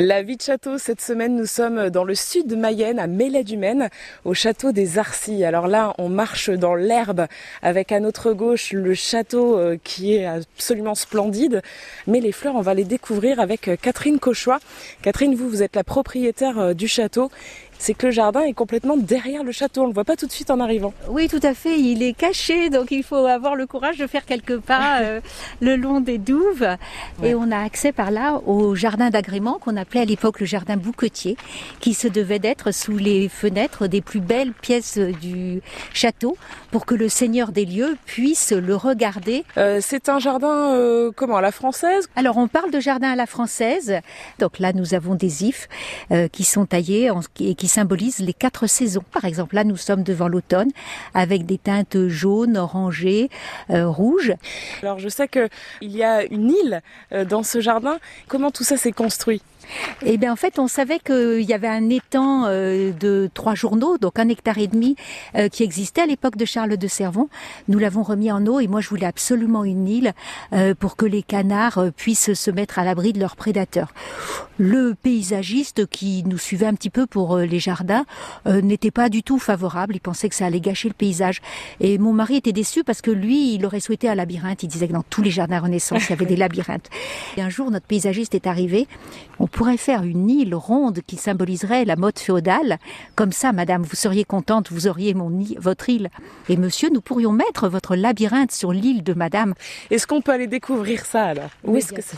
La vie de château, cette semaine, nous sommes dans le sud de Mayenne, à Mélède-du-Maine, au château des Arcis. Alors là, on marche dans l'herbe avec à notre gauche le château euh, qui est absolument splendide. Mais les fleurs, on va les découvrir avec euh, Catherine Cauchois. Catherine, vous, vous êtes la propriétaire euh, du château c'est que le jardin est complètement derrière le château. On ne le voit pas tout de suite en arrivant. Oui, tout à fait. Il est caché, donc il faut avoir le courage de faire quelques pas euh, le long des douves. Et on a accès par là au jardin d'agrément qu'on appelait à l'époque le jardin bouquetier, qui se devait d'être sous les fenêtres des plus belles pièces du château pour que le seigneur des lieux puisse le regarder. Euh, c'est un jardin euh, comment à la française? Alors on parle de jardin à la française. Donc là nous avons des ifs qui sont taillés et qui symbolise les quatre saisons. Par exemple, là, nous sommes devant l'automne avec des teintes jaunes, orangées, euh, rouges. Alors, je sais qu'il y a une île euh, dans ce jardin. Comment tout ça s'est construit? Eh bien, en fait, on savait qu'il y avait un étang euh, de trois journaux, donc un hectare et demi, qui existait à l'époque de Charles de Servon. Nous l'avons remis en eau et moi, je voulais absolument une île pour que les canards puissent se mettre à l'abri de leurs prédateurs. Le paysagiste qui nous suivait un petit peu pour les jardins n'était pas du tout favorable. Il pensait que ça allait gâcher le paysage. Et mon mari était déçu parce que lui, il aurait souhaité un labyrinthe. Il disait que dans tous les jardins Renaissance, il y avait des labyrinthes. Et un jour, notre paysagiste est arrivé. On pourrait faire une île ronde qui symboliserait la mode féodale. Comme ça, madame, vous seriez contente, vous auriez mon votre île. Et monsieur, nous pourrions mettre votre labyrinthe sur l'île de madame. Est-ce qu'on peut aller découvrir ça alors? Où est-ce que ça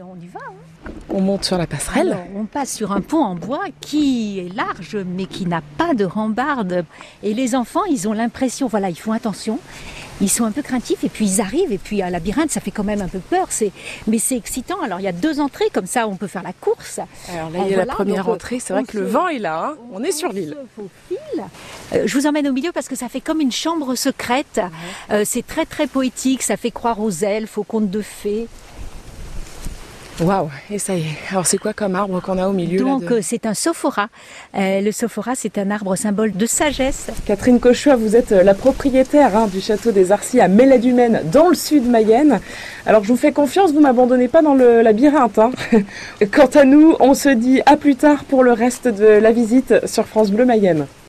On y va. Hein on monte sur la passerelle. on passe sur un pont en bois qui est large mais qui n'a pas de rambarde. Et les enfants, ils ont l'impression, voilà, ils font attention. Ils sont un peu craintifs et puis ils arrivent et puis un labyrinthe ça fait quand même un peu peur. C'est mais c'est excitant. Alors il y a deux entrées comme ça on peut faire la course. Alors là il y a la première entrée. C'est vrai que le vent est là hein. on, est sur l'île. euh, je vous emmène au milieu parce que ça fait comme une chambre secrète. Euh, c'est très très poétique. Ça fait croire aux elfes aux contes de fées Waouh, et ça y est. Alors c'est quoi comme arbre qu'on a au milieu Donc euh, c'est un sophora. Euh, le sophora, c'est un arbre symbole de sagesse. Catherine Cauchois, vous êtes euh, la propriétaire hein, du château des Arcis à Mélède-Humaine, dans le sud Mayenne. Alors je vous fais confiance, vous m'abandonnez pas dans le labyrinthe. Hein. Quant à nous, on se dit à plus tard pour le reste de la visite sur France Bleu Mayenne.